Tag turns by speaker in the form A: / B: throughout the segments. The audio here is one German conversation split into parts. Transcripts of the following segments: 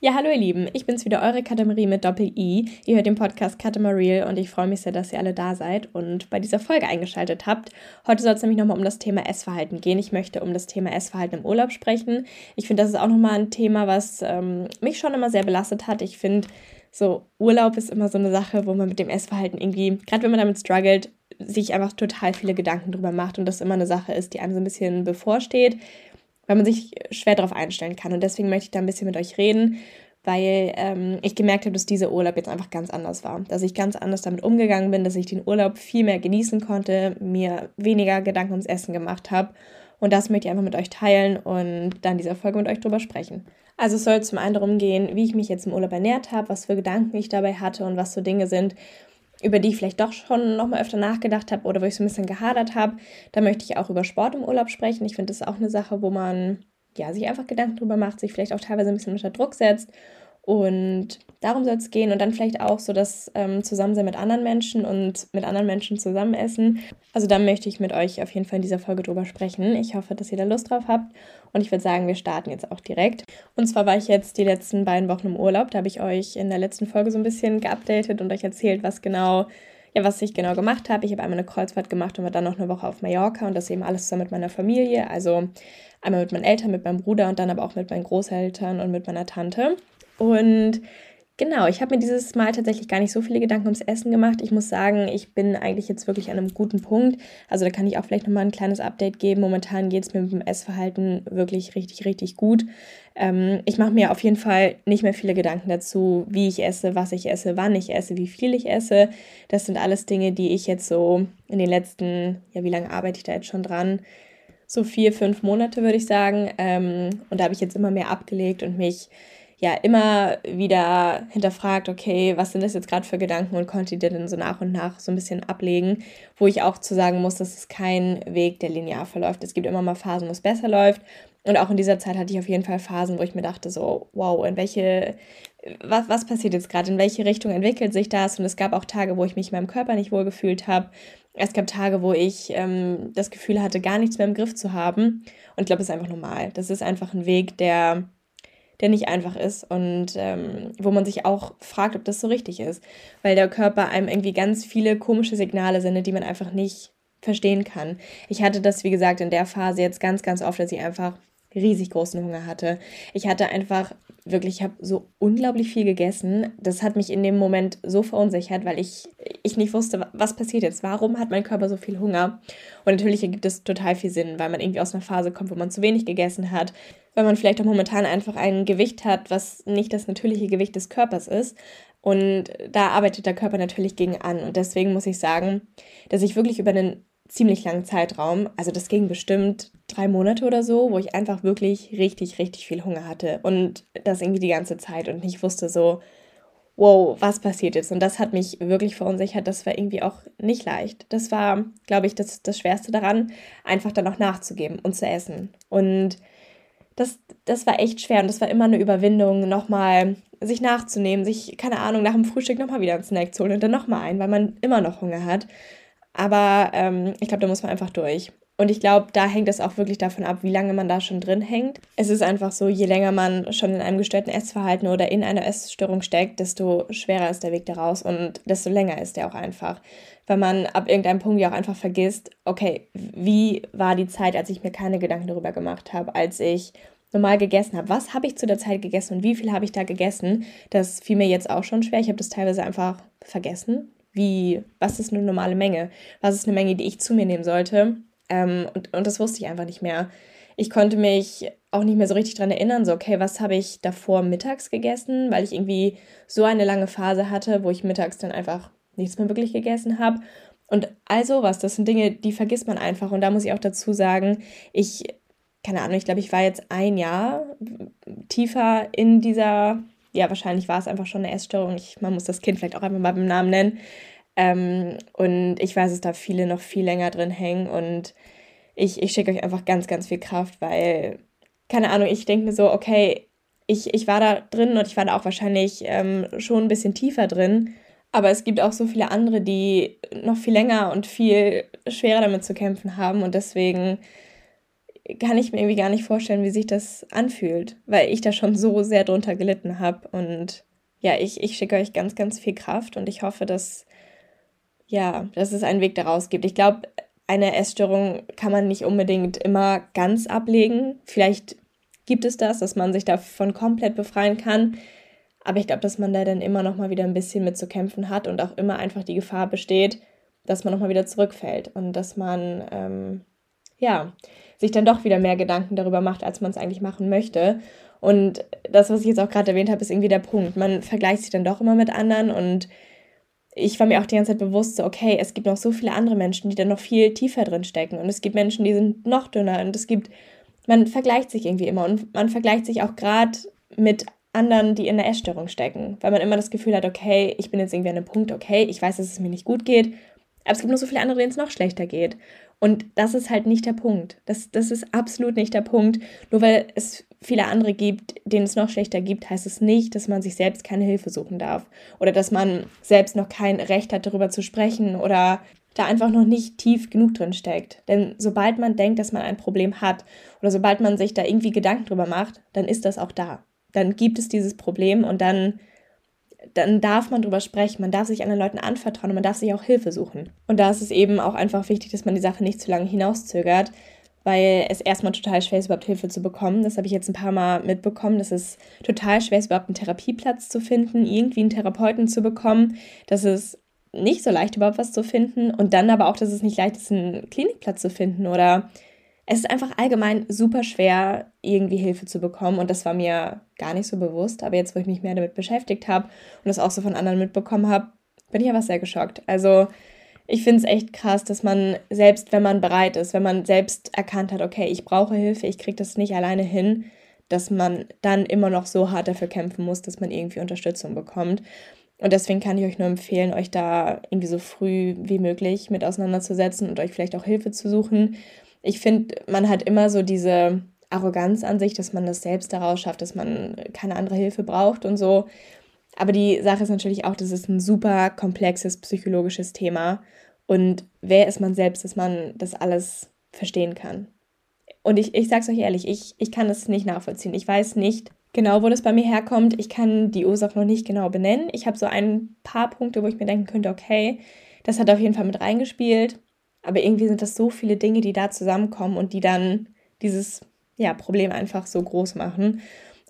A: Ja, hallo ihr Lieben, ich bin's wieder, eure Katamarie mit Doppel-I. Ihr hört den Podcast Katamarie und ich freue mich sehr, dass ihr alle da seid und bei dieser Folge eingeschaltet habt. Heute soll es nämlich nochmal um das Thema Essverhalten gehen. Ich möchte um das Thema Essverhalten im Urlaub sprechen. Ich finde, das ist auch nochmal ein Thema, was ähm, mich schon immer sehr belastet hat. Ich finde, so Urlaub ist immer so eine Sache, wo man mit dem Essverhalten irgendwie, gerade wenn man damit struggelt, sich einfach total viele Gedanken drüber macht und das immer eine Sache ist, die einem so ein bisschen bevorsteht weil man sich schwer darauf einstellen kann. Und deswegen möchte ich da ein bisschen mit euch reden, weil ähm, ich gemerkt habe, dass dieser Urlaub jetzt einfach ganz anders war. Dass ich ganz anders damit umgegangen bin, dass ich den Urlaub viel mehr genießen konnte, mir weniger Gedanken ums Essen gemacht habe. Und das möchte ich einfach mit euch teilen und dann dieser Folge mit euch drüber sprechen. Also es soll zum einen darum gehen, wie ich mich jetzt im Urlaub ernährt habe, was für Gedanken ich dabei hatte und was so Dinge sind, über die ich vielleicht doch schon nochmal öfter nachgedacht habe oder wo ich so ein bisschen gehadert habe. Da möchte ich auch über Sport im Urlaub sprechen. Ich finde, das ist auch eine Sache, wo man ja, sich einfach Gedanken drüber macht, sich vielleicht auch teilweise ein bisschen unter Druck setzt und darum soll es gehen und dann vielleicht auch so das ähm, Zusammensein mit anderen Menschen und mit anderen Menschen zusammen essen. Also da möchte ich mit euch auf jeden Fall in dieser Folge drüber sprechen. Ich hoffe, dass ihr da Lust drauf habt und ich würde sagen, wir starten jetzt auch direkt. Und zwar war ich jetzt die letzten beiden Wochen im Urlaub. Da habe ich euch in der letzten Folge so ein bisschen geupdatet und euch erzählt, was genau ja, was ich genau gemacht habe. Ich habe einmal eine Kreuzfahrt gemacht und war dann noch eine Woche auf Mallorca und das eben alles zusammen mit meiner Familie. Also einmal mit meinen Eltern, mit meinem Bruder und dann aber auch mit meinen Großeltern und mit meiner Tante. Und Genau, ich habe mir dieses Mal tatsächlich gar nicht so viele Gedanken ums Essen gemacht. Ich muss sagen, ich bin eigentlich jetzt wirklich an einem guten Punkt. Also da kann ich auch vielleicht nochmal ein kleines Update geben. Momentan geht es mir mit dem Essverhalten wirklich richtig, richtig gut. Ähm, ich mache mir auf jeden Fall nicht mehr viele Gedanken dazu, wie ich esse, was ich esse, wann ich esse, wie viel ich esse. Das sind alles Dinge, die ich jetzt so in den letzten, ja, wie lange arbeite ich da jetzt schon dran? So vier, fünf Monate würde ich sagen. Ähm, und da habe ich jetzt immer mehr abgelegt und mich ja immer wieder hinterfragt, okay, was sind das jetzt gerade für Gedanken und konnte die dann so nach und nach so ein bisschen ablegen, wo ich auch zu sagen muss, dass es kein Weg, der linear verläuft. Es gibt immer mal Phasen, wo es besser läuft. Und auch in dieser Zeit hatte ich auf jeden Fall Phasen, wo ich mir dachte, so, wow, in welche, was, was passiert jetzt gerade, in welche Richtung entwickelt sich das? Und es gab auch Tage, wo ich mich in meinem Körper nicht wohl gefühlt habe. Es gab Tage, wo ich ähm, das Gefühl hatte, gar nichts mehr im Griff zu haben. Und ich glaube, das ist einfach normal. Das ist einfach ein Weg, der der nicht einfach ist und ähm, wo man sich auch fragt, ob das so richtig ist, weil der Körper einem irgendwie ganz viele komische Signale sendet, die man einfach nicht verstehen kann. Ich hatte das, wie gesagt, in der Phase jetzt ganz, ganz oft, dass ich einfach riesig großen Hunger hatte. Ich hatte einfach wirklich, ich habe so unglaublich viel gegessen. Das hat mich in dem Moment so verunsichert, weil ich, ich nicht wusste, was passiert jetzt. Warum hat mein Körper so viel Hunger? Und natürlich ergibt es total viel Sinn, weil man irgendwie aus einer Phase kommt, wo man zu wenig gegessen hat, weil man vielleicht auch momentan einfach ein Gewicht hat, was nicht das natürliche Gewicht des Körpers ist. Und da arbeitet der Körper natürlich gegen an. Und deswegen muss ich sagen, dass ich wirklich über einen ziemlich langen Zeitraum, also das ging bestimmt drei Monate oder so, wo ich einfach wirklich richtig, richtig viel Hunger hatte. Und das irgendwie die ganze Zeit und ich wusste so, wow, was passiert jetzt? Und das hat mich wirklich verunsichert. Das war irgendwie auch nicht leicht. Das war, glaube ich, das, das Schwerste daran, einfach dann auch nachzugeben und zu essen. Und das, das war echt schwer und das war immer eine Überwindung, nochmal sich nachzunehmen, sich, keine Ahnung, nach dem Frühstück nochmal wieder einen Snack zu holen und dann nochmal ein, weil man immer noch Hunger hat. Aber ähm, ich glaube, da muss man einfach durch. Und ich glaube, da hängt es auch wirklich davon ab, wie lange man da schon drin hängt. Es ist einfach so, je länger man schon in einem gestörten Essverhalten oder in einer Essstörung steckt, desto schwerer ist der Weg daraus und desto länger ist der auch einfach. Weil man ab irgendeinem Punkt ja auch einfach vergisst, okay, wie war die Zeit, als ich mir keine Gedanken darüber gemacht habe, als ich normal gegessen habe. Was habe ich zu der Zeit gegessen und wie viel habe ich da gegessen? Das fiel mir jetzt auch schon schwer. Ich habe das teilweise einfach vergessen. Wie, was ist eine normale Menge? Was ist eine Menge, die ich zu mir nehmen sollte? Ähm, und, und das wusste ich einfach nicht mehr. Ich konnte mich auch nicht mehr so richtig dran erinnern, so, okay, was habe ich davor mittags gegessen, weil ich irgendwie so eine lange Phase hatte, wo ich mittags dann einfach nichts mehr wirklich gegessen habe. Und also was, das sind Dinge, die vergisst man einfach. Und da muss ich auch dazu sagen, ich, keine Ahnung, ich glaube, ich war jetzt ein Jahr tiefer in dieser, ja, wahrscheinlich war es einfach schon eine Essstörung. Ich, man muss das Kind vielleicht auch einfach mal beim Namen nennen. Ähm, und ich weiß, dass da viele noch viel länger drin hängen und ich, ich schicke euch einfach ganz, ganz viel Kraft, weil, keine Ahnung, ich denke mir so, okay, ich, ich war da drin und ich war da auch wahrscheinlich ähm, schon ein bisschen tiefer drin. Aber es gibt auch so viele andere, die noch viel länger und viel schwerer damit zu kämpfen haben. Und deswegen kann ich mir irgendwie gar nicht vorstellen, wie sich das anfühlt, weil ich da schon so sehr drunter gelitten habe. Und ja, ich, ich schicke euch ganz, ganz viel Kraft und ich hoffe, dass, ja, dass es einen Weg daraus gibt. Ich glaube, eine Essstörung kann man nicht unbedingt immer ganz ablegen. Vielleicht gibt es das, dass man sich davon komplett befreien kann. Aber ich glaube, dass man da dann immer noch mal wieder ein bisschen mit zu kämpfen hat und auch immer einfach die Gefahr besteht, dass man noch mal wieder zurückfällt und dass man ähm, ja sich dann doch wieder mehr Gedanken darüber macht, als man es eigentlich machen möchte. Und das, was ich jetzt auch gerade erwähnt habe, ist irgendwie der Punkt. Man vergleicht sich dann doch immer mit anderen und ich war mir auch die ganze Zeit bewusst, so, okay, es gibt noch so viele andere Menschen, die da noch viel tiefer drin stecken. Und es gibt Menschen, die sind noch dünner. Und es gibt, man vergleicht sich irgendwie immer. Und man vergleicht sich auch gerade mit anderen, die in der Essstörung stecken. Weil man immer das Gefühl hat, okay, ich bin jetzt irgendwie an einem Punkt, okay, ich weiß, dass es mir nicht gut geht. Aber es gibt noch so viele andere, denen es noch schlechter geht. Und das ist halt nicht der Punkt. Das, das ist absolut nicht der Punkt. Nur weil es viele andere gibt, denen es noch schlechter gibt, heißt es nicht, dass man sich selbst keine Hilfe suchen darf. Oder dass man selbst noch kein Recht hat, darüber zu sprechen oder da einfach noch nicht tief genug drin steckt. Denn sobald man denkt, dass man ein Problem hat oder sobald man sich da irgendwie Gedanken drüber macht, dann ist das auch da. Dann gibt es dieses Problem und dann dann darf man drüber sprechen, man darf sich anderen Leuten anvertrauen und man darf sich auch Hilfe suchen. Und da ist es eben auch einfach wichtig, dass man die Sache nicht zu lange hinauszögert, weil es erstmal total schwer ist, überhaupt Hilfe zu bekommen. Das habe ich jetzt ein paar Mal mitbekommen, dass es total schwer ist, überhaupt einen Therapieplatz zu finden, irgendwie einen Therapeuten zu bekommen, dass es nicht so leicht überhaupt was zu finden und dann aber auch, dass es nicht leicht ist, einen Klinikplatz zu finden oder es ist einfach allgemein super schwer, irgendwie Hilfe zu bekommen. Und das war mir gar nicht so bewusst. Aber jetzt, wo ich mich mehr damit beschäftigt habe und das auch so von anderen mitbekommen habe, bin ich aber sehr geschockt. Also ich finde es echt krass, dass man selbst, wenn man bereit ist, wenn man selbst erkannt hat, okay, ich brauche Hilfe, ich kriege das nicht alleine hin, dass man dann immer noch so hart dafür kämpfen muss, dass man irgendwie Unterstützung bekommt. Und deswegen kann ich euch nur empfehlen, euch da irgendwie so früh wie möglich mit auseinanderzusetzen und euch vielleicht auch Hilfe zu suchen ich finde, man hat immer so diese Arroganz an sich, dass man das selbst daraus schafft, dass man keine andere Hilfe braucht und so. Aber die Sache ist natürlich auch, das ist ein super komplexes psychologisches Thema. Und wer ist man selbst, dass man das alles verstehen kann? Und ich, ich sag's euch ehrlich, ich, ich kann das nicht nachvollziehen. Ich weiß nicht genau, wo das bei mir herkommt. Ich kann die Ursache noch nicht genau benennen. Ich habe so ein paar Punkte, wo ich mir denken könnte, okay, das hat auf jeden Fall mit reingespielt. Aber irgendwie sind das so viele Dinge, die da zusammenkommen und die dann dieses ja, Problem einfach so groß machen.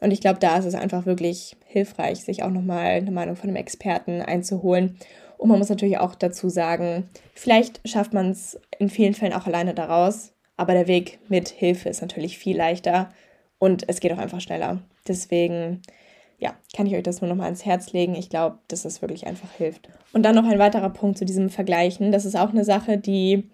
A: Und ich glaube, da ist es einfach wirklich hilfreich, sich auch nochmal eine Meinung von einem Experten einzuholen. Und man muss natürlich auch dazu sagen, vielleicht schafft man es in vielen Fällen auch alleine daraus, aber der Weg mit Hilfe ist natürlich viel leichter und es geht auch einfach schneller. Deswegen ja, kann ich euch das nur noch mal ans Herz legen. Ich glaube, dass das wirklich einfach hilft. Und dann noch ein weiterer Punkt zu diesem Vergleichen. Das ist auch eine Sache, die,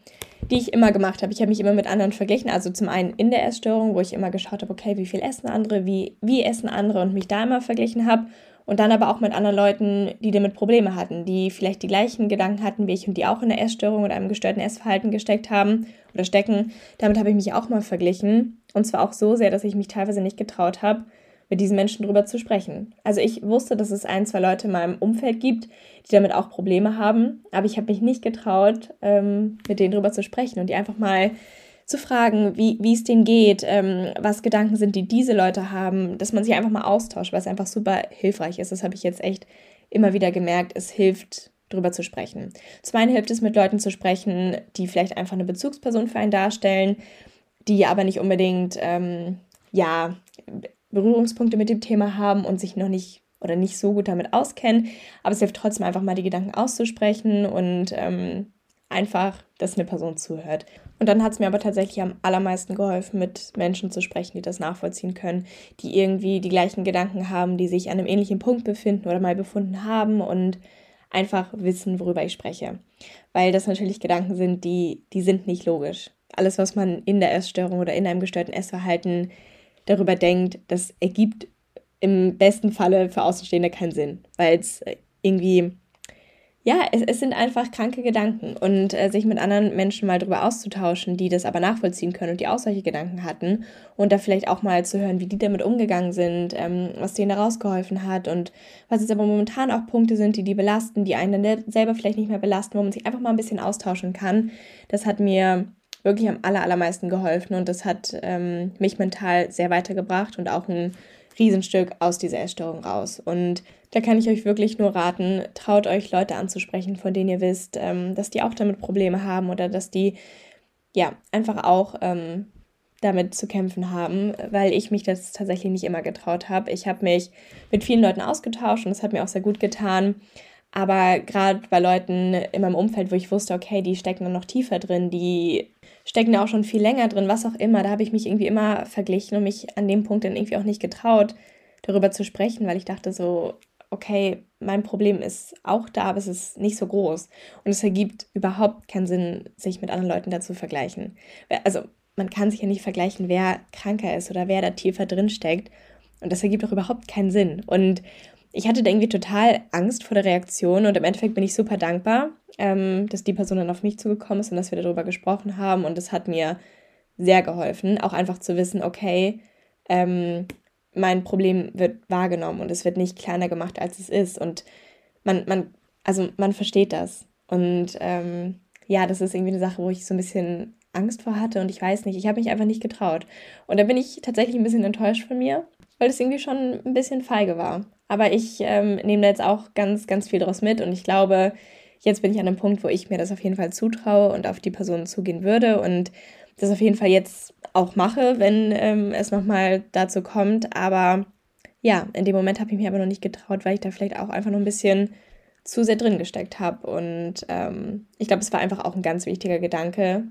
A: die ich immer gemacht habe. Ich habe mich immer mit anderen verglichen. Also zum einen in der Essstörung, wo ich immer geschaut habe, okay, wie viel essen andere, wie, wie essen andere und mich da immer verglichen habe. Und dann aber auch mit anderen Leuten, die damit Probleme hatten, die vielleicht die gleichen Gedanken hatten wie ich und die auch in der Essstörung oder einem gestörten Essverhalten gesteckt haben oder stecken. Damit habe ich mich auch mal verglichen. Und zwar auch so sehr, dass ich mich teilweise nicht getraut habe, mit diesen Menschen drüber zu sprechen. Also ich wusste, dass es ein, zwei Leute in meinem Umfeld gibt, die damit auch Probleme haben, aber ich habe mich nicht getraut, ähm, mit denen drüber zu sprechen und die einfach mal zu fragen, wie, es denen geht, ähm, was Gedanken sind, die diese Leute haben, dass man sich einfach mal austauscht, es einfach super hilfreich ist. Das habe ich jetzt echt immer wieder gemerkt. Es hilft, drüber zu sprechen. Zum einen hilft es, mit Leuten zu sprechen, die vielleicht einfach eine Bezugsperson für einen darstellen, die aber nicht unbedingt, ähm, ja, Berührungspunkte mit dem Thema haben und sich noch nicht oder nicht so gut damit auskennen. Aber es hilft trotzdem einfach mal die Gedanken auszusprechen und ähm, einfach, dass eine Person zuhört. Und dann hat es mir aber tatsächlich am allermeisten geholfen, mit Menschen zu sprechen, die das nachvollziehen können, die irgendwie die gleichen Gedanken haben, die sich an einem ähnlichen Punkt befinden oder mal befunden haben und einfach wissen, worüber ich spreche. Weil das natürlich Gedanken sind, die, die sind nicht logisch. Alles, was man in der Essstörung oder in einem gestörten Essverhalten darüber denkt, das ergibt im besten Falle für Außenstehende keinen Sinn, weil es irgendwie, ja, es, es, sind einfach kranke Gedanken und äh, sich mit anderen Menschen mal darüber auszutauschen, die das aber nachvollziehen können und die auch solche Gedanken hatten und da vielleicht auch mal zu hören, wie die damit umgegangen sind, ähm, was denen da rausgeholfen hat und was jetzt aber momentan auch Punkte sind, die die belasten, die einen dann selber vielleicht nicht mehr belasten, wo man sich einfach mal ein bisschen austauschen kann. Das hat mir wirklich am aller, allermeisten geholfen und das hat ähm, mich mental sehr weitergebracht und auch ein Riesenstück aus dieser Essstörung raus. Und da kann ich euch wirklich nur raten, traut euch Leute anzusprechen, von denen ihr wisst, ähm, dass die auch damit Probleme haben oder dass die ja einfach auch ähm, damit zu kämpfen haben, weil ich mich das tatsächlich nicht immer getraut habe. Ich habe mich mit vielen Leuten ausgetauscht und das hat mir auch sehr gut getan. Aber gerade bei Leuten in meinem Umfeld, wo ich wusste, okay, die stecken noch tiefer drin, die stecken da auch schon viel länger drin, was auch immer, da habe ich mich irgendwie immer verglichen und mich an dem Punkt dann irgendwie auch nicht getraut, darüber zu sprechen, weil ich dachte so, okay, mein Problem ist auch da, aber es ist nicht so groß. Und es ergibt überhaupt keinen Sinn, sich mit anderen Leuten dazu vergleichen. Also man kann sich ja nicht vergleichen, wer kranker ist oder wer da tiefer drin steckt. Und das ergibt auch überhaupt keinen Sinn. Und ich hatte da irgendwie total Angst vor der Reaktion und im Endeffekt bin ich super dankbar, ähm, dass die Person dann auf mich zugekommen ist und dass wir darüber gesprochen haben. Und das hat mir sehr geholfen, auch einfach zu wissen, okay, ähm, mein Problem wird wahrgenommen und es wird nicht kleiner gemacht, als es ist. Und man, man, also man versteht das. Und ähm, ja, das ist irgendwie eine Sache, wo ich so ein bisschen Angst vor hatte und ich weiß nicht, ich habe mich einfach nicht getraut. Und da bin ich tatsächlich ein bisschen enttäuscht von mir, weil es irgendwie schon ein bisschen feige war. Aber ich ähm, nehme da jetzt auch ganz, ganz viel draus mit und ich glaube, jetzt bin ich an einem Punkt, wo ich mir das auf jeden Fall zutraue und auf die Person zugehen würde und das auf jeden Fall jetzt auch mache, wenn ähm, es nochmal dazu kommt. Aber ja, in dem Moment habe ich mich aber noch nicht getraut, weil ich da vielleicht auch einfach noch ein bisschen zu sehr drin gesteckt habe. Und ähm, ich glaube, es war einfach auch ein ganz wichtiger Gedanke,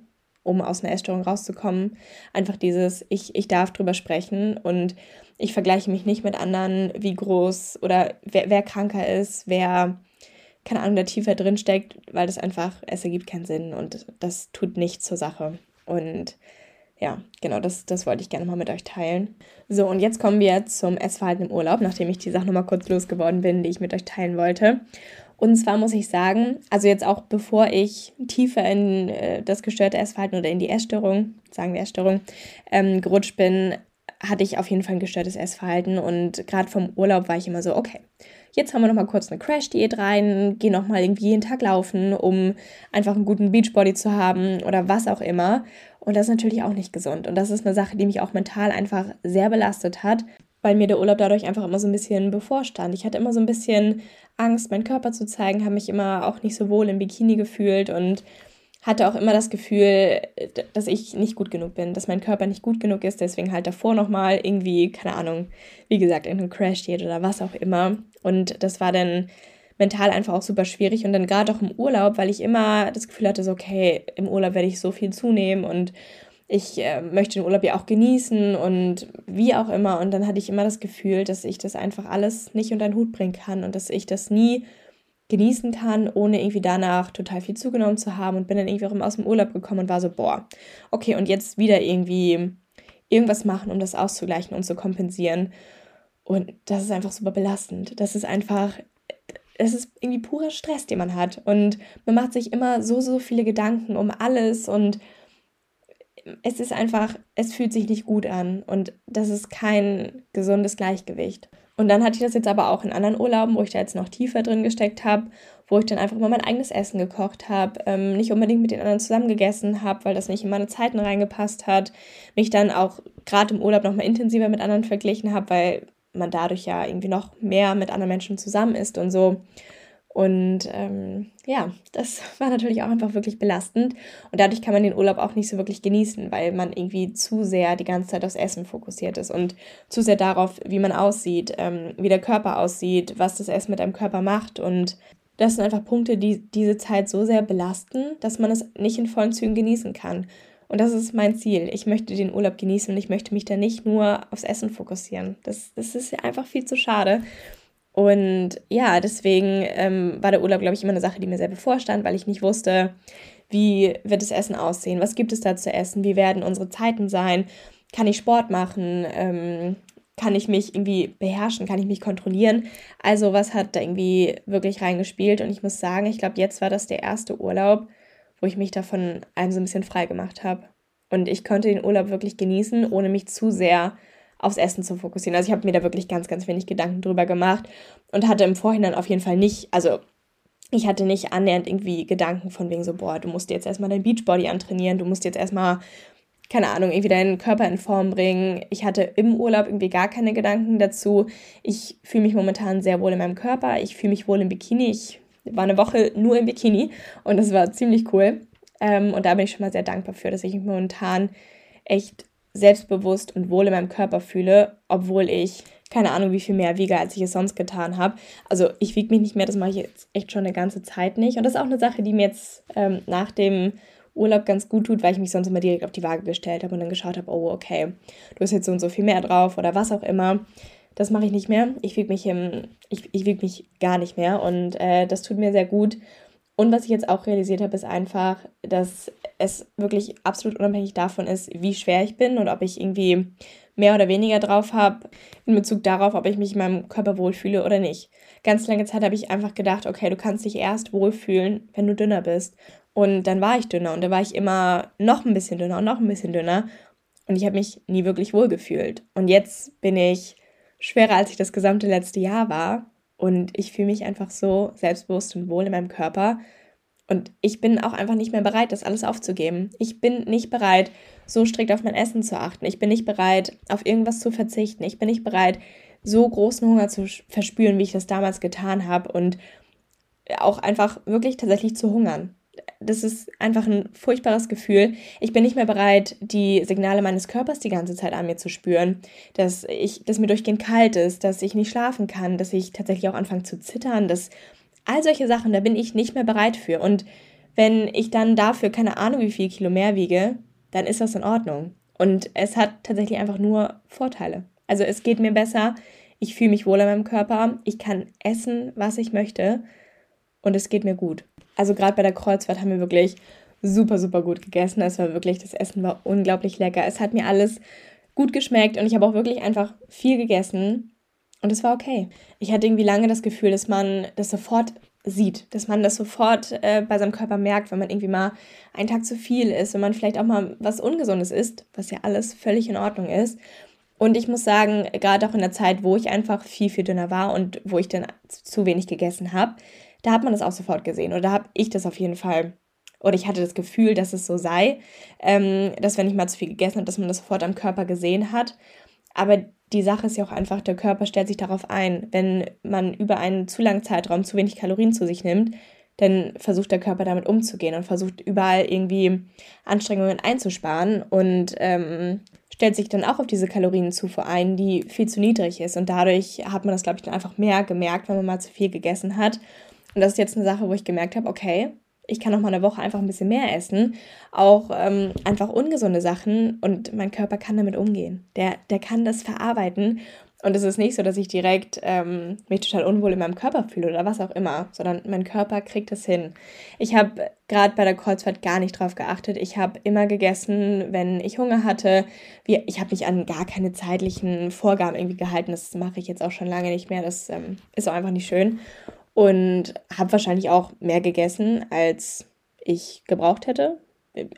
A: um aus einer Essstörung rauszukommen. Einfach dieses, ich, ich darf drüber sprechen und ich vergleiche mich nicht mit anderen, wie groß oder wer, wer kranker ist, wer, keine Ahnung, da tiefer drin steckt, weil das einfach, es ergibt keinen Sinn und das tut nichts zur Sache. Und ja, genau, das, das wollte ich gerne mal mit euch teilen. So, und jetzt kommen wir zum Essverhalten im Urlaub, nachdem ich die Sache nochmal kurz losgeworden bin, die ich mit euch teilen wollte. Und zwar muss ich sagen, also jetzt auch bevor ich tiefer in äh, das gestörte Essverhalten oder in die Essstörung, sagen wir Essstörung, ähm, gerutscht bin, hatte ich auf jeden Fall ein gestörtes Essverhalten. Und gerade vom Urlaub war ich immer so, okay, jetzt haben wir nochmal kurz eine Crash-Diät rein, gehen nochmal irgendwie jeden Tag laufen, um einfach einen guten Beachbody zu haben oder was auch immer. Und das ist natürlich auch nicht gesund. Und das ist eine Sache, die mich auch mental einfach sehr belastet hat, weil mir der Urlaub dadurch einfach immer so ein bisschen bevorstand. Ich hatte immer so ein bisschen Angst, meinen Körper zu zeigen, habe mich immer auch nicht so wohl im Bikini gefühlt und hatte auch immer das Gefühl, dass ich nicht gut genug bin, dass mein Körper nicht gut genug ist, deswegen halt davor nochmal irgendwie, keine Ahnung, wie gesagt, in einen Crash geht oder was auch immer. Und das war dann mental einfach auch super schwierig und dann gerade auch im Urlaub, weil ich immer das Gefühl hatte, so, okay, im Urlaub werde ich so viel zunehmen und ich äh, möchte den Urlaub ja auch genießen und wie auch immer. Und dann hatte ich immer das Gefühl, dass ich das einfach alles nicht unter den Hut bringen kann und dass ich das nie genießen kann, ohne irgendwie danach total viel zugenommen zu haben und bin dann irgendwie auch immer aus dem Urlaub gekommen und war so, boah, okay, und jetzt wieder irgendwie irgendwas machen, um das auszugleichen und zu kompensieren. Und das ist einfach super belastend. Das ist einfach, es ist irgendwie purer Stress, den man hat. Und man macht sich immer so, so viele Gedanken um alles und es ist einfach, es fühlt sich nicht gut an und das ist kein gesundes Gleichgewicht. Und dann hatte ich das jetzt aber auch in anderen Urlauben, wo ich da jetzt noch tiefer drin gesteckt habe, wo ich dann einfach mal mein eigenes Essen gekocht habe, ähm, nicht unbedingt mit den anderen zusammen gegessen habe, weil das nicht in meine Zeiten reingepasst hat, mich dann auch gerade im Urlaub nochmal intensiver mit anderen verglichen habe, weil man dadurch ja irgendwie noch mehr mit anderen Menschen zusammen ist und so. Und ähm, ja, das war natürlich auch einfach wirklich belastend. Und dadurch kann man den Urlaub auch nicht so wirklich genießen, weil man irgendwie zu sehr die ganze Zeit aufs Essen fokussiert ist und zu sehr darauf, wie man aussieht, ähm, wie der Körper aussieht, was das Essen mit einem Körper macht. Und das sind einfach Punkte, die diese Zeit so sehr belasten, dass man es nicht in vollen Zügen genießen kann. Und das ist mein Ziel. Ich möchte den Urlaub genießen und ich möchte mich da nicht nur aufs Essen fokussieren. Das, das ist einfach viel zu schade. Und ja, deswegen ähm, war der Urlaub, glaube ich, immer eine Sache, die mir sehr bevorstand, weil ich nicht wusste, wie wird das Essen aussehen, was gibt es da zu essen, wie werden unsere Zeiten sein, kann ich Sport machen, ähm, kann ich mich irgendwie beherrschen, kann ich mich kontrollieren. Also was hat da irgendwie wirklich reingespielt und ich muss sagen, ich glaube, jetzt war das der erste Urlaub, wo ich mich davon einem so ein bisschen frei gemacht habe. Und ich konnte den Urlaub wirklich genießen, ohne mich zu sehr aufs Essen zu fokussieren. Also ich habe mir da wirklich ganz, ganz wenig Gedanken drüber gemacht und hatte im Vorhinein auf jeden Fall nicht, also ich hatte nicht annähernd irgendwie Gedanken von wegen so, boah, du musst jetzt erstmal dein Beachbody antrainieren, du musst jetzt erstmal, keine Ahnung, irgendwie deinen Körper in Form bringen. Ich hatte im Urlaub irgendwie gar keine Gedanken dazu. Ich fühle mich momentan sehr wohl in meinem Körper. Ich fühle mich wohl im Bikini. Ich war eine Woche nur im Bikini und das war ziemlich cool. Ähm, und da bin ich schon mal sehr dankbar für, dass ich mich momentan echt selbstbewusst und wohl in meinem Körper fühle, obwohl ich keine Ahnung, wie viel mehr wiege, als ich es sonst getan habe. Also ich wiege mich nicht mehr, das mache ich jetzt echt schon eine ganze Zeit nicht. Und das ist auch eine Sache, die mir jetzt ähm, nach dem Urlaub ganz gut tut, weil ich mich sonst immer direkt auf die Waage gestellt habe und dann geschaut habe, oh, okay, du hast jetzt so und so viel mehr drauf oder was auch immer. Das mache ich nicht mehr. Ich wiege mich, im, ich, ich wiege mich gar nicht mehr und äh, das tut mir sehr gut. Und was ich jetzt auch realisiert habe, ist einfach, dass es wirklich absolut unabhängig davon ist, wie schwer ich bin und ob ich irgendwie mehr oder weniger drauf habe in Bezug darauf, ob ich mich in meinem Körper wohlfühle oder nicht. Ganz lange Zeit habe ich einfach gedacht, okay, du kannst dich erst wohlfühlen, wenn du dünner bist. Und dann war ich dünner und dann war ich immer noch ein bisschen dünner und noch ein bisschen dünner. Und ich habe mich nie wirklich wohlgefühlt. Und jetzt bin ich schwerer, als ich das gesamte letzte Jahr war. Und ich fühle mich einfach so selbstbewusst und wohl in meinem Körper. Und ich bin auch einfach nicht mehr bereit, das alles aufzugeben. Ich bin nicht bereit, so strikt auf mein Essen zu achten. Ich bin nicht bereit, auf irgendwas zu verzichten. Ich bin nicht bereit, so großen Hunger zu verspüren, wie ich das damals getan habe und auch einfach wirklich tatsächlich zu hungern. Das ist einfach ein furchtbares Gefühl. Ich bin nicht mehr bereit, die Signale meines Körpers die ganze Zeit an mir zu spüren, dass ich, dass mir durchgehend kalt ist, dass ich nicht schlafen kann, dass ich tatsächlich auch anfange zu zittern, dass all solche Sachen, da bin ich nicht mehr bereit für. Und wenn ich dann dafür keine Ahnung wie viel Kilo mehr wiege, dann ist das in Ordnung. Und es hat tatsächlich einfach nur Vorteile. Also es geht mir besser, ich fühle mich wohl in meinem Körper, ich kann essen, was ich möchte und es geht mir gut. Also gerade bei der Kreuzfahrt haben wir wirklich super, super gut gegessen. Es war wirklich, das Essen war unglaublich lecker. Es hat mir alles gut geschmeckt und ich habe auch wirklich einfach viel gegessen und es war okay. Ich hatte irgendwie lange das Gefühl, dass man das sofort sieht, dass man das sofort äh, bei seinem Körper merkt, wenn man irgendwie mal einen Tag zu viel ist, wenn man vielleicht auch mal was Ungesundes isst, was ja alles völlig in Ordnung ist. Und ich muss sagen, gerade auch in der Zeit, wo ich einfach viel, viel dünner war und wo ich dann zu wenig gegessen habe, da hat man das auch sofort gesehen. Oder da habe ich das auf jeden Fall, oder ich hatte das Gefühl, dass es so sei, ähm, dass wenn ich mal zu viel gegessen habe, dass man das sofort am Körper gesehen hat. Aber die Sache ist ja auch einfach, der Körper stellt sich darauf ein. Wenn man über einen zu langen Zeitraum zu wenig Kalorien zu sich nimmt, dann versucht der Körper damit umzugehen und versucht überall irgendwie Anstrengungen einzusparen und ähm, stellt sich dann auch auf diese Kalorienzufuhr ein, die viel zu niedrig ist. Und dadurch hat man das, glaube ich, dann einfach mehr gemerkt, wenn man mal zu viel gegessen hat. Und das ist jetzt eine Sache, wo ich gemerkt habe, okay, ich kann auch mal eine Woche einfach ein bisschen mehr essen. Auch ähm, einfach ungesunde Sachen und mein Körper kann damit umgehen. Der, der kann das verarbeiten. Und es ist nicht so, dass ich direkt ähm, mich total unwohl in meinem Körper fühle oder was auch immer, sondern mein Körper kriegt es hin. Ich habe gerade bei der Kreuzfahrt gar nicht drauf geachtet. Ich habe immer gegessen, wenn ich Hunger hatte. Ich habe mich an gar keine zeitlichen Vorgaben irgendwie gehalten. Das mache ich jetzt auch schon lange nicht mehr. Das ähm, ist auch einfach nicht schön und habe wahrscheinlich auch mehr gegessen, als ich gebraucht hätte.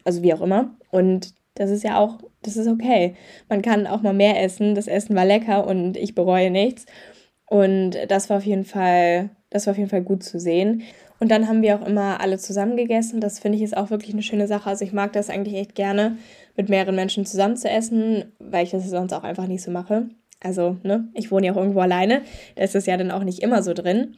A: Also wie auch immer. Und das ist ja auch, das ist okay. Man kann auch mal mehr essen. Das Essen war lecker und ich bereue nichts. Und das war auf jeden Fall, das war auf jeden Fall gut zu sehen. Und dann haben wir auch immer alle zusammen gegessen. Das finde ich ist auch wirklich eine schöne Sache. Also ich mag das eigentlich echt gerne, mit mehreren Menschen zusammen zu essen, weil ich das sonst auch einfach nicht so mache. Also, ne, ich wohne ja auch irgendwo alleine. Da ist es ja dann auch nicht immer so drin.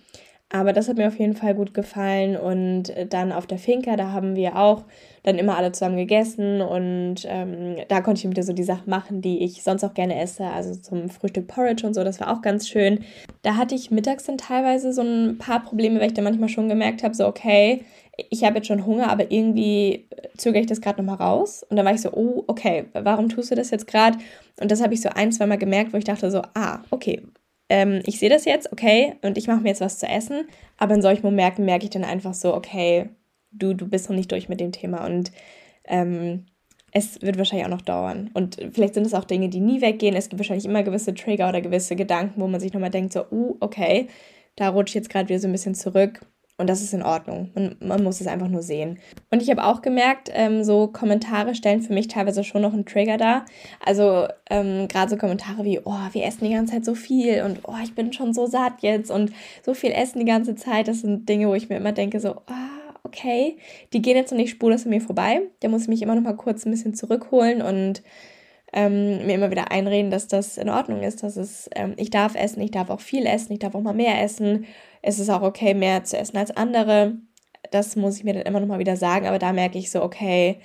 A: Aber das hat mir auf jeden Fall gut gefallen. Und äh, dann auf der Finca, da haben wir auch dann immer alle zusammen gegessen. Und ähm, da konnte ich wieder so die Sachen machen, die ich sonst auch gerne esse. Also zum Frühstück Porridge und so, das war auch ganz schön. Da hatte ich mittags dann teilweise so ein paar Probleme, weil ich dann manchmal schon gemerkt habe, so okay, ich habe jetzt schon Hunger, aber irgendwie zögere ich das gerade nochmal raus. Und dann war ich so, oh, okay, warum tust du das jetzt gerade? Und das habe ich so ein, zwei Mal gemerkt, wo ich dachte so, ah, okay, ähm, ich sehe das jetzt, okay, und ich mache mir jetzt was zu essen, aber in solchen Momenten merke ich dann einfach so, okay, du, du bist noch nicht durch mit dem Thema und ähm, es wird wahrscheinlich auch noch dauern. Und vielleicht sind es auch Dinge, die nie weggehen. Es gibt wahrscheinlich immer gewisse Trigger oder gewisse Gedanken, wo man sich nochmal denkt, so, uh, okay, da rutsche ich jetzt gerade wieder so ein bisschen zurück. Und das ist in Ordnung. Man, man muss es einfach nur sehen. Und ich habe auch gemerkt, ähm, so Kommentare stellen für mich teilweise schon noch einen Trigger dar. Also ähm, gerade so Kommentare wie, oh, wir essen die ganze Zeit so viel und oh, ich bin schon so satt jetzt und so viel essen die ganze Zeit. Das sind Dinge, wo ich mir immer denke, so, ah, okay, die gehen jetzt noch nicht spurlos an mir vorbei. Da muss ich mich immer noch mal kurz ein bisschen zurückholen und ähm, mir immer wieder einreden, dass das in Ordnung ist, dass es, ähm, ich darf essen, ich darf auch viel essen, ich darf auch mal mehr essen. Es ist auch okay, mehr zu essen als andere. Das muss ich mir dann immer noch mal wieder sagen, aber da merke ich so, okay,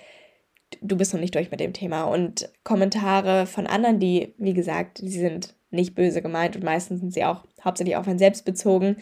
A: du bist noch nicht durch mit dem Thema. Und Kommentare von anderen, die, wie gesagt, die sind nicht böse gemeint und meistens sind sie auch hauptsächlich auf ein Selbst bezogen,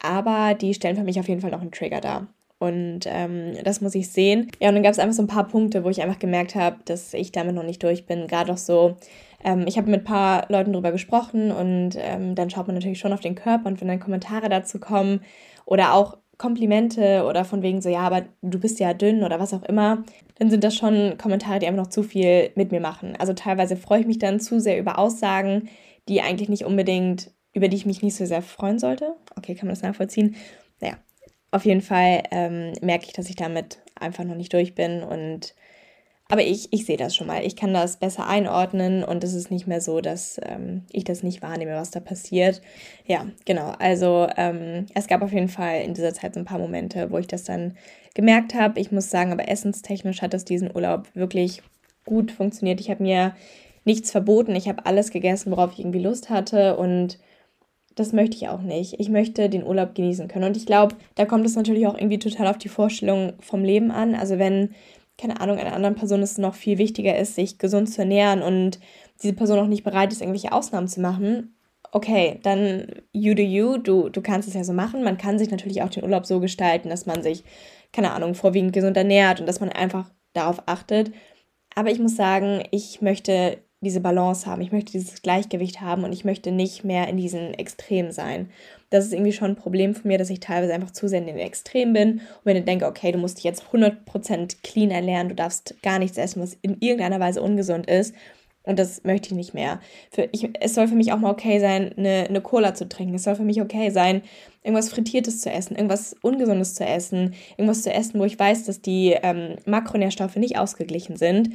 A: aber die stellen für mich auf jeden Fall noch einen Trigger dar. Und ähm, das muss ich sehen. Ja, und dann gab es einfach so ein paar Punkte, wo ich einfach gemerkt habe, dass ich damit noch nicht durch bin. Gerade auch so, ähm, ich habe mit ein paar Leuten drüber gesprochen und ähm, dann schaut man natürlich schon auf den Körper und wenn dann Kommentare dazu kommen oder auch Komplimente oder von wegen so, ja, aber du bist ja dünn oder was auch immer, dann sind das schon Kommentare, die einfach noch zu viel mit mir machen. Also teilweise freue ich mich dann zu sehr über Aussagen, die eigentlich nicht unbedingt, über die ich mich nicht so sehr freuen sollte. Okay, kann man das nachvollziehen? Auf jeden Fall ähm, merke ich, dass ich damit einfach noch nicht durch bin und aber ich, ich sehe das schon mal. Ich kann das besser einordnen und es ist nicht mehr so, dass ähm, ich das nicht wahrnehme, was da passiert. Ja, genau. Also ähm, es gab auf jeden Fall in dieser Zeit so ein paar Momente, wo ich das dann gemerkt habe. Ich muss sagen, aber essenstechnisch hat das diesen Urlaub wirklich gut funktioniert. Ich habe mir nichts verboten. Ich habe alles gegessen, worauf ich irgendwie Lust hatte und das möchte ich auch nicht. Ich möchte den Urlaub genießen können. Und ich glaube, da kommt es natürlich auch irgendwie total auf die Vorstellung vom Leben an. Also wenn, keine Ahnung, einer anderen Person es noch viel wichtiger ist, sich gesund zu ernähren und diese Person auch nicht bereit ist, irgendwelche Ausnahmen zu machen, okay, dann you do you, du, du kannst es ja so machen. Man kann sich natürlich auch den Urlaub so gestalten, dass man sich, keine Ahnung, vorwiegend gesund ernährt und dass man einfach darauf achtet. Aber ich muss sagen, ich möchte diese Balance haben, ich möchte dieses Gleichgewicht haben und ich möchte nicht mehr in diesen Extremen sein. Das ist irgendwie schon ein Problem von mir, dass ich teilweise einfach zu sehr in den Extremen bin und wenn ich denke, okay, du musst dich jetzt 100% clean ernähren, du darfst gar nichts essen, was in irgendeiner Weise ungesund ist. Und das möchte ich nicht mehr. Für ich, es soll für mich auch mal okay sein, eine, eine Cola zu trinken. Es soll für mich okay sein, irgendwas Frittiertes zu essen, irgendwas Ungesundes zu essen, irgendwas zu essen, wo ich weiß, dass die ähm, Makronährstoffe nicht ausgeglichen sind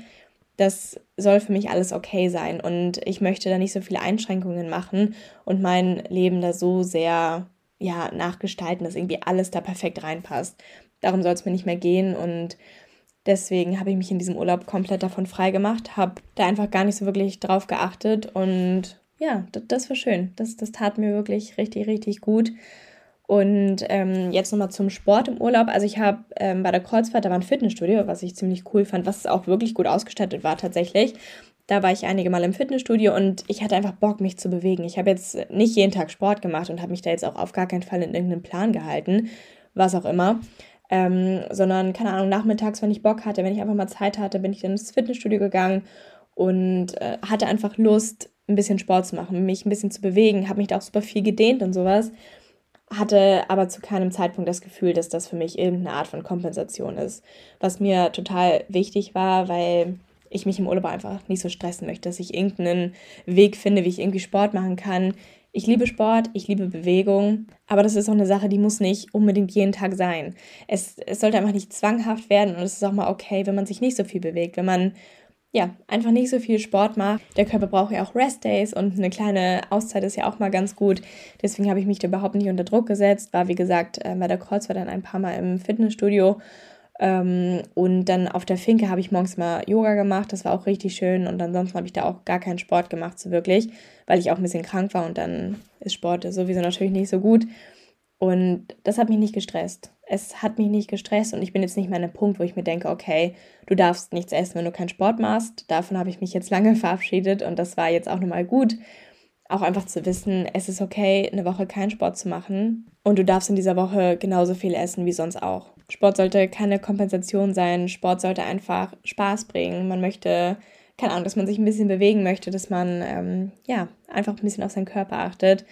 A: das soll für mich alles okay sein und ich möchte da nicht so viele Einschränkungen machen und mein Leben da so sehr ja nachgestalten, dass irgendwie alles da perfekt reinpasst. Darum soll es mir nicht mehr gehen und deswegen habe ich mich in diesem Urlaub komplett davon frei gemacht, habe da einfach gar nicht so wirklich drauf geachtet und ja, das, war schön. Das, das tat mir wirklich richtig, richtig gut. Und ähm, jetzt nochmal zum Sport im Urlaub. Also ich habe ähm, bei der Kreuzfahrt, da war ein Fitnessstudio, was ich ziemlich cool fand, was auch wirklich gut ausgestattet war tatsächlich. Da war ich einige Mal im Fitnessstudio und ich hatte einfach Bock, mich zu bewegen. Ich habe jetzt nicht jeden Tag Sport gemacht und habe mich da jetzt auch auf gar keinen Fall in irgendeinen Plan gehalten, was auch immer. Ähm, sondern, keine Ahnung, nachmittags, wenn ich Bock hatte, wenn ich einfach mal Zeit hatte, bin ich dann ins Fitnessstudio gegangen und äh, hatte einfach Lust, ein bisschen Sport zu machen, mich ein bisschen zu bewegen, habe mich da auch super viel gedehnt und sowas hatte aber zu keinem Zeitpunkt das Gefühl, dass das für mich irgendeine Art von Kompensation ist. Was mir total wichtig war, weil ich mich im Urlaub einfach nicht so stressen möchte, dass ich irgendeinen Weg finde, wie ich irgendwie Sport machen kann. Ich liebe Sport, ich liebe Bewegung, aber das ist auch eine Sache, die muss nicht unbedingt jeden Tag sein. Es, es sollte einfach nicht zwanghaft werden und es ist auch mal okay, wenn man sich nicht so viel bewegt, wenn man ja, einfach nicht so viel Sport macht. Der Körper braucht ja auch Rest-Days und eine kleine Auszeit ist ja auch mal ganz gut. Deswegen habe ich mich da überhaupt nicht unter Druck gesetzt. War, wie gesagt, äh, bei der Kreuz war dann ein paar Mal im Fitnessstudio. Ähm, und dann auf der Finke habe ich morgens mal Yoga gemacht. Das war auch richtig schön. Und ansonsten habe ich da auch gar keinen Sport gemacht, so wirklich, weil ich auch ein bisschen krank war. Und dann ist Sport sowieso natürlich nicht so gut. Und das hat mich nicht gestresst. Es hat mich nicht gestresst und ich bin jetzt nicht mehr an einem Punkt, wo ich mir denke, okay, du darfst nichts essen, wenn du keinen Sport machst. Davon habe ich mich jetzt lange verabschiedet und das war jetzt auch nochmal gut. Auch einfach zu wissen, es ist okay, eine Woche keinen Sport zu machen und du darfst in dieser Woche genauso viel essen wie sonst auch. Sport sollte keine Kompensation sein. Sport sollte einfach Spaß bringen. Man möchte, keine Ahnung, dass man sich ein bisschen bewegen möchte, dass man ähm, ja einfach ein bisschen auf seinen Körper achtet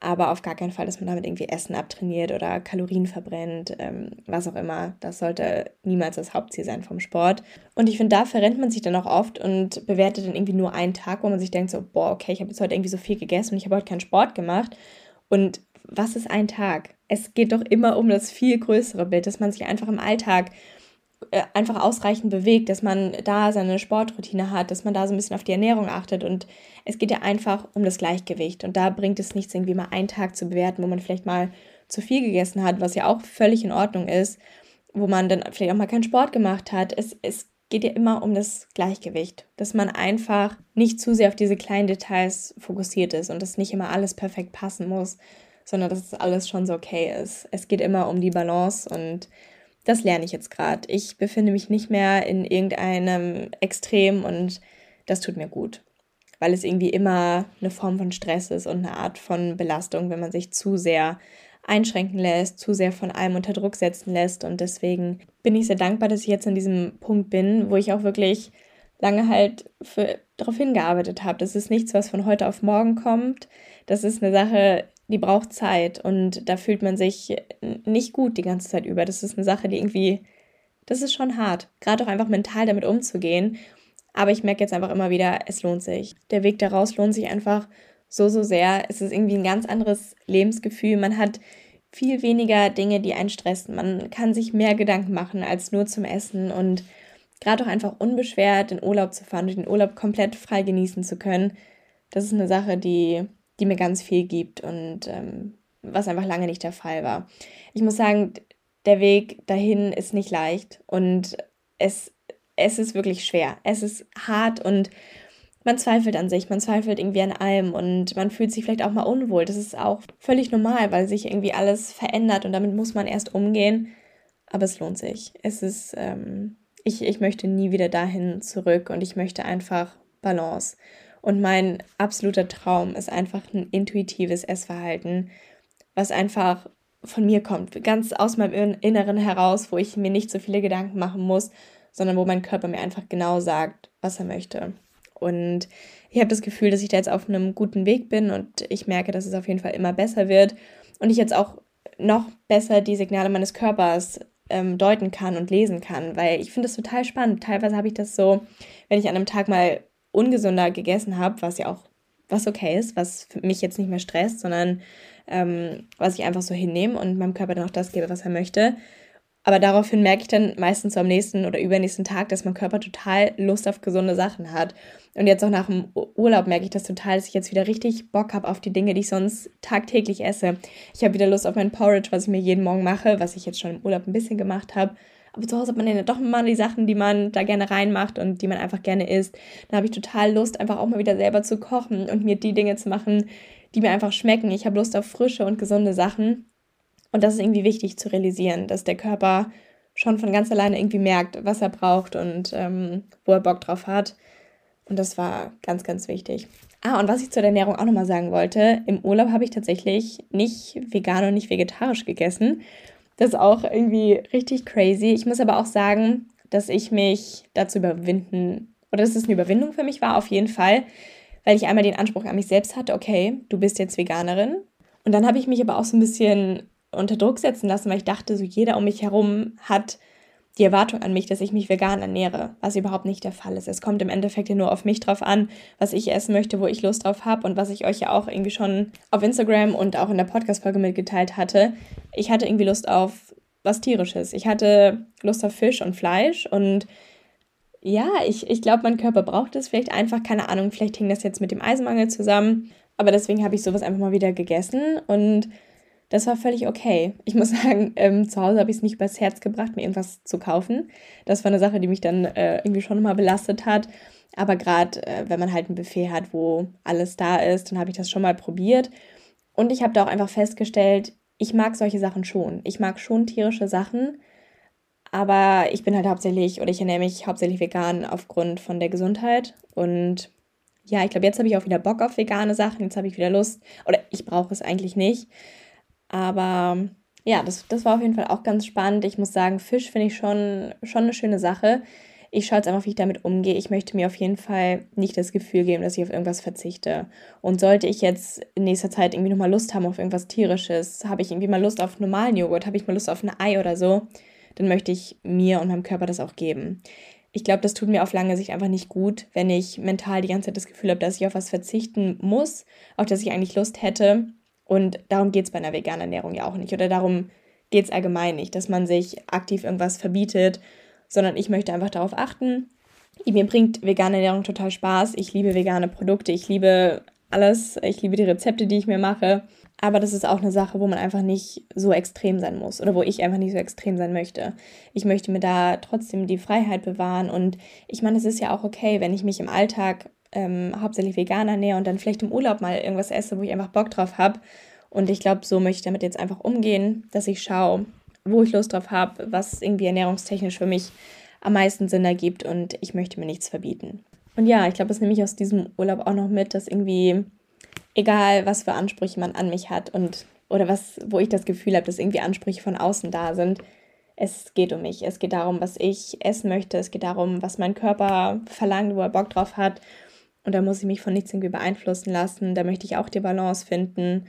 A: aber auf gar keinen Fall, dass man damit irgendwie Essen abtrainiert oder Kalorien verbrennt, ähm, was auch immer. Das sollte niemals das Hauptziel sein vom Sport. Und ich finde, da verrennt man sich dann auch oft und bewertet dann irgendwie nur einen Tag, wo man sich denkt so, boah, okay, ich habe jetzt heute irgendwie so viel gegessen und ich habe heute keinen Sport gemacht. Und was ist ein Tag? es geht doch immer um das viel größere Bild, dass man sich einfach im Alltag einfach ausreichend bewegt, dass man da seine Sportroutine hat, dass man da so ein bisschen auf die Ernährung achtet. Und es geht ja einfach um das Gleichgewicht. Und da bringt es nichts, irgendwie mal einen Tag zu bewerten, wo man vielleicht mal zu viel gegessen hat, was ja auch völlig in Ordnung ist, wo man dann vielleicht auch mal keinen Sport gemacht hat. Es, es geht ja immer um das Gleichgewicht, dass man einfach nicht zu sehr auf diese kleinen Details fokussiert ist und dass nicht immer alles perfekt passen muss, sondern dass es alles schon so okay ist. Es geht immer um die Balance und das lerne ich jetzt gerade. Ich befinde mich nicht mehr in irgendeinem Extrem und das tut mir gut, weil es irgendwie immer eine Form von Stress ist und eine Art von Belastung, wenn man sich zu sehr einschränken lässt, zu sehr von allem unter Druck setzen lässt. Und deswegen bin ich sehr dankbar, dass ich jetzt an diesem Punkt bin, wo ich auch wirklich lange halt darauf hingearbeitet habe. Das ist nichts, was von heute auf morgen kommt. Das ist eine Sache, die braucht Zeit und da fühlt man sich nicht gut die ganze Zeit über. Das ist eine Sache, die irgendwie, das ist schon hart, gerade auch einfach mental damit umzugehen. Aber ich merke jetzt einfach immer wieder, es lohnt sich. Der Weg daraus lohnt sich einfach so, so sehr. Es ist irgendwie ein ganz anderes Lebensgefühl. Man hat viel weniger Dinge, die einen stressen. Man kann sich mehr Gedanken machen als nur zum Essen und gerade auch einfach unbeschwert in Urlaub zu fahren und den Urlaub komplett frei genießen zu können. Das ist eine Sache, die, die mir ganz viel gibt und ähm, was einfach lange nicht der Fall war. Ich muss sagen, der Weg dahin ist nicht leicht und es, es ist wirklich schwer. Es ist hart und man zweifelt an sich, man zweifelt irgendwie an allem und man fühlt sich vielleicht auch mal unwohl. Das ist auch völlig normal, weil sich irgendwie alles verändert und damit muss man erst umgehen. Aber es lohnt sich. Es ist, ähm, ich, ich möchte nie wieder dahin zurück und ich möchte einfach Balance. Und mein absoluter Traum ist einfach ein intuitives Essverhalten, was einfach von mir kommt, ganz aus meinem Inneren heraus, wo ich mir nicht so viele Gedanken machen muss, sondern wo mein Körper mir einfach genau sagt, was er möchte. Und ich habe das Gefühl, dass ich da jetzt auf einem guten Weg bin und ich merke, dass es auf jeden Fall immer besser wird und ich jetzt auch noch besser die Signale meines Körpers ähm, deuten kann und lesen kann, weil ich finde das total spannend. Teilweise habe ich das so, wenn ich an einem Tag mal ungesunder gegessen habe, was ja auch was okay ist, was mich jetzt nicht mehr stresst, sondern ähm, was ich einfach so hinnehme und meinem Körper dann auch das gebe, was er möchte, aber daraufhin merke ich dann meistens so am nächsten oder übernächsten Tag, dass mein Körper total Lust auf gesunde Sachen hat. Und jetzt auch nach dem Urlaub merke ich das total, dass ich jetzt wieder richtig Bock habe auf die Dinge, die ich sonst tagtäglich esse. Ich habe wieder Lust auf mein Porridge, was ich mir jeden Morgen mache, was ich jetzt schon im Urlaub ein bisschen gemacht habe. Zu Hause hat man ja doch immer die Sachen, die man da gerne reinmacht und die man einfach gerne isst. Dann habe ich total Lust, einfach auch mal wieder selber zu kochen und mir die Dinge zu machen, die mir einfach schmecken. Ich habe Lust auf frische und gesunde Sachen. Und das ist irgendwie wichtig zu realisieren, dass der Körper schon von ganz alleine irgendwie merkt, was er braucht und ähm, wo er Bock drauf hat. Und das war ganz, ganz wichtig. Ah, und was ich zur Ernährung auch nochmal sagen wollte, im Urlaub habe ich tatsächlich nicht vegan und nicht vegetarisch gegessen. Das ist auch irgendwie richtig crazy. Ich muss aber auch sagen, dass ich mich dazu überwinden, oder dass es eine Überwindung für mich war, auf jeden Fall, weil ich einmal den Anspruch an mich selbst hatte, okay, du bist jetzt Veganerin. Und dann habe ich mich aber auch so ein bisschen unter Druck setzen lassen, weil ich dachte, so jeder um mich herum hat die Erwartung an mich, dass ich mich vegan ernähre, was überhaupt nicht der Fall ist. Es kommt im Endeffekt ja nur auf mich drauf an, was ich essen möchte, wo ich Lust drauf habe und was ich euch ja auch irgendwie schon auf Instagram und auch in der Podcast-Folge mitgeteilt hatte. Ich hatte irgendwie Lust auf was Tierisches. Ich hatte Lust auf Fisch und Fleisch und ja, ich, ich glaube, mein Körper braucht es vielleicht einfach, keine Ahnung, vielleicht hing das jetzt mit dem Eisenmangel zusammen, aber deswegen habe ich sowas einfach mal wieder gegessen und das war völlig okay. Ich muss sagen, ähm, zu Hause habe ich es nicht übers Herz gebracht, mir irgendwas zu kaufen. Das war eine Sache, die mich dann äh, irgendwie schon mal belastet hat. Aber gerade, äh, wenn man halt ein Buffet hat, wo alles da ist, dann habe ich das schon mal probiert. Und ich habe da auch einfach festgestellt, ich mag solche Sachen schon. Ich mag schon tierische Sachen. Aber ich bin halt hauptsächlich, oder ich ernähre mich hauptsächlich vegan aufgrund von der Gesundheit. Und ja, ich glaube, jetzt habe ich auch wieder Bock auf vegane Sachen. Jetzt habe ich wieder Lust. Oder ich brauche es eigentlich nicht. Aber ja, das, das war auf jeden Fall auch ganz spannend. Ich muss sagen, Fisch finde ich schon, schon eine schöne Sache. Ich schaue jetzt einfach, wie ich damit umgehe. Ich möchte mir auf jeden Fall nicht das Gefühl geben, dass ich auf irgendwas verzichte. Und sollte ich jetzt in nächster Zeit irgendwie nochmal Lust haben auf irgendwas Tierisches, habe ich irgendwie mal Lust auf normalen Joghurt, habe ich mal Lust auf ein Ei oder so, dann möchte ich mir und meinem Körper das auch geben. Ich glaube, das tut mir auf lange Sicht einfach nicht gut, wenn ich mental die ganze Zeit das Gefühl habe, dass ich auf was verzichten muss, auf das ich eigentlich Lust hätte Und darum geht es bei einer veganen Ernährung ja auch nicht. Oder darum geht es allgemein nicht, dass man sich aktiv irgendwas verbietet, sondern ich möchte einfach darauf achten. Mir bringt vegane Ernährung total Spaß. Ich liebe vegane Produkte. Ich liebe alles. Ich liebe die Rezepte, die ich mir mache. Aber das ist auch eine Sache, wo man einfach nicht so extrem sein muss oder wo ich einfach nicht so extrem sein möchte. Ich möchte mir da trotzdem die Freiheit bewahren und ich meine, es ist ja auch okay, wenn ich mich im Alltag ähm, hauptsächlich vegan ernähre und dann vielleicht im Urlaub mal irgendwas esse, wo ich einfach Bock drauf habe. Und ich glaube, so möchte ich damit jetzt einfach umgehen, dass ich schaue, wo ich Lust drauf habe, was irgendwie ernährungstechnisch für mich am meisten Sinn ergibt und ich möchte mir nichts verbieten. Und ja, ich glaube, das nehme ich aus diesem Urlaub auch noch mit, dass irgendwie egal was für Ansprüche man an mich hat und oder was, wo ich das Gefühl habe, dass irgendwie Ansprüche von außen da sind. Es geht um mich. Es geht darum, was ich essen möchte. Es geht darum, was mein Körper verlangt, wo er Bock drauf hat. Und da muss ich mich von nichts irgendwie beeinflussen lassen. Da möchte ich auch die Balance finden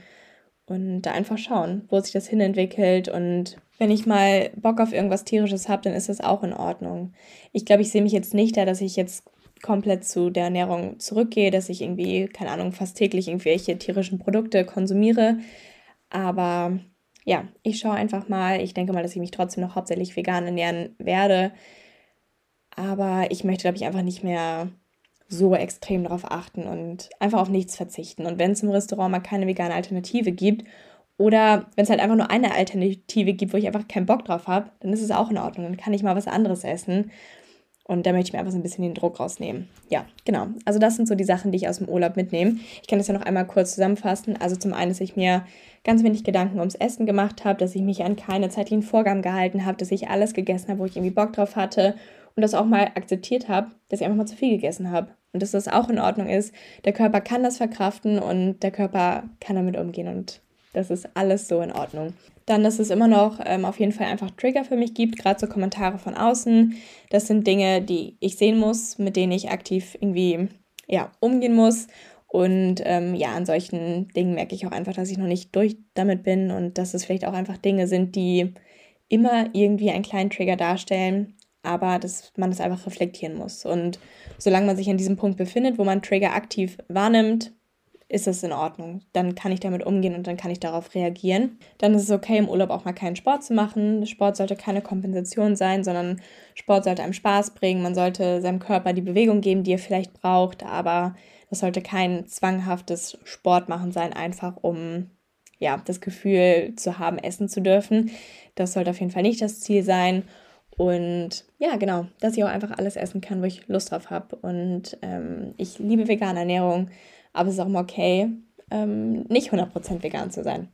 A: und da einfach schauen, wo sich das hinentwickelt. Und wenn ich mal Bock auf irgendwas Tierisches habe, dann ist das auch in Ordnung. Ich glaube, ich sehe mich jetzt nicht da, dass ich jetzt komplett zu der Ernährung zurückgehe, dass ich irgendwie, keine Ahnung, fast täglich irgendwelche tierischen Produkte konsumiere. Aber ja, ich schaue einfach mal. Ich denke mal, dass ich mich trotzdem noch hauptsächlich vegan ernähren werde. Aber ich möchte, glaube ich, einfach nicht mehr so extrem darauf achten und einfach auf nichts verzichten. Und wenn es im Restaurant mal keine vegane Alternative gibt oder wenn es halt einfach nur eine Alternative gibt, wo ich einfach keinen Bock drauf habe, dann ist es auch in Ordnung. Dann kann ich mal was anderes essen. Und da möchte ich mir einfach so ein bisschen den Druck rausnehmen. Ja, genau. Also das sind so die Sachen, die ich aus dem Urlaub mitnehme. Ich kann das ja noch einmal kurz zusammenfassen. Also zum einen, dass ich mir ganz wenig Gedanken ums Essen gemacht habe, dass ich mich an keine zeitlichen Vorgaben gehalten habe, dass ich alles gegessen habe, wo ich irgendwie Bock drauf hatte und das auch mal akzeptiert habe, dass ich einfach mal zu viel gegessen habe. Und dass das auch in Ordnung ist. Der Körper kann das verkraften und der Körper kann damit umgehen und das ist alles so in Ordnung. Dann, dass es immer noch ähm, auf jeden Fall einfach Trigger für mich gibt, gerade so Kommentare von außen. Das sind Dinge, die ich sehen muss, mit denen ich aktiv irgendwie ja, umgehen muss. Und ähm, ja, an solchen Dingen merke ich auch einfach, dass ich noch nicht durch damit bin und dass es vielleicht auch einfach Dinge sind, die immer irgendwie einen kleinen Trigger darstellen, aber dass man das einfach reflektieren muss. Und solange man sich an diesem Punkt befindet, wo man Trigger aktiv wahrnimmt, ist es in Ordnung. Dann kann ich damit umgehen und dann kann ich darauf reagieren. Dann ist es okay, im Urlaub auch mal keinen Sport zu machen. Sport sollte keine Kompensation sein, sondern Sport sollte einem Spaß bringen. Man sollte seinem Körper die Bewegung geben, die er vielleicht braucht, aber das sollte kein zwanghaftes Sportmachen sein, einfach um ja, das Gefühl zu haben, essen zu dürfen. Das sollte auf jeden Fall nicht das Ziel sein. Und ja, genau, dass ich auch einfach alles essen kann, wo ich Lust drauf habe. Und ähm, ich liebe vegane Ernährung. Aber es ist auch mal okay, ähm, nicht 100% vegan zu sein.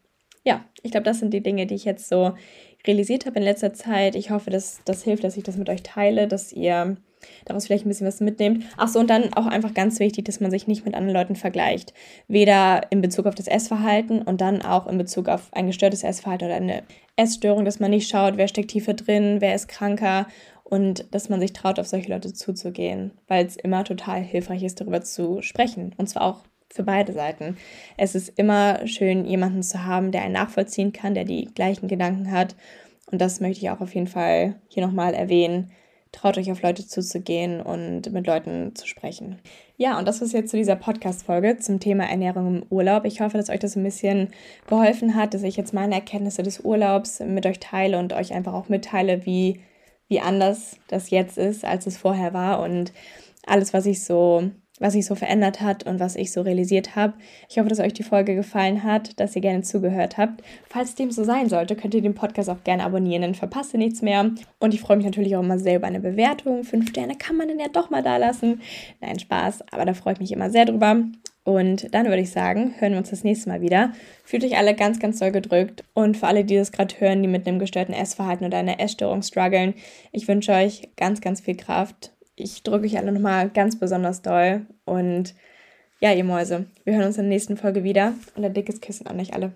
A: Ja, ich glaube, das sind die Dinge, die ich jetzt so realisiert habe in letzter Zeit. Ich hoffe, dass das hilft, dass ich das mit euch teile, dass ihr daraus vielleicht ein bisschen was mitnehmt. Ach so, und dann auch einfach ganz wichtig, dass man sich nicht mit anderen Leuten vergleicht. Weder in Bezug auf das Essverhalten und dann auch in Bezug auf ein gestörtes Essverhalten oder eine Essstörung, dass man nicht schaut, wer steckt tiefer drin, wer ist kranker und dass man sich traut, auf solche Leute zuzugehen, weil es immer total hilfreich ist, darüber zu sprechen. Und zwar auch für beide Seiten. Es ist immer schön, jemanden zu haben, der einen nachvollziehen kann, der die gleichen Gedanken hat. Und das möchte ich auch auf jeden Fall hier nochmal erwähnen. Traut euch auf Leute zuzugehen und mit Leuten zu sprechen. Ja, und das ist jetzt zu dieser Podcast-Folge zum Thema Ernährung im Urlaub. Ich hoffe, dass euch das ein bisschen geholfen hat, dass ich jetzt meine Erkenntnisse des Urlaubs mit euch teile und euch einfach auch mitteile, wie wie anders das jetzt ist, als es vorher war und alles, was ich so was sich so verändert hat und was ich so realisiert habe. Ich hoffe, dass euch die Folge gefallen hat, dass ihr gerne zugehört habt. Falls dem so sein sollte, könnt ihr den Podcast auch gerne abonnieren, dann verpasst ihr nichts mehr. Und ich freue mich natürlich auch immer sehr über eine Bewertung. Fünf Sterne kann man dann ja doch mal da lassen. Nein, Spaß, aber da freue ich mich immer sehr drüber. Und dann würde ich sagen, hören wir uns das nächste Mal wieder. Fühlt euch alle ganz, ganz doll gedrückt. Und für alle, die das gerade hören, die mit einem gestörten Essverhalten oder einer Essstörung strugglen, ich wünsche euch ganz, ganz viel Kraft. Ich drücke euch alle nochmal ganz besonders doll. Und ja, ihr Mäuse, wir hören uns in der nächsten Folge wieder. Und ein dickes Kissen an euch alle.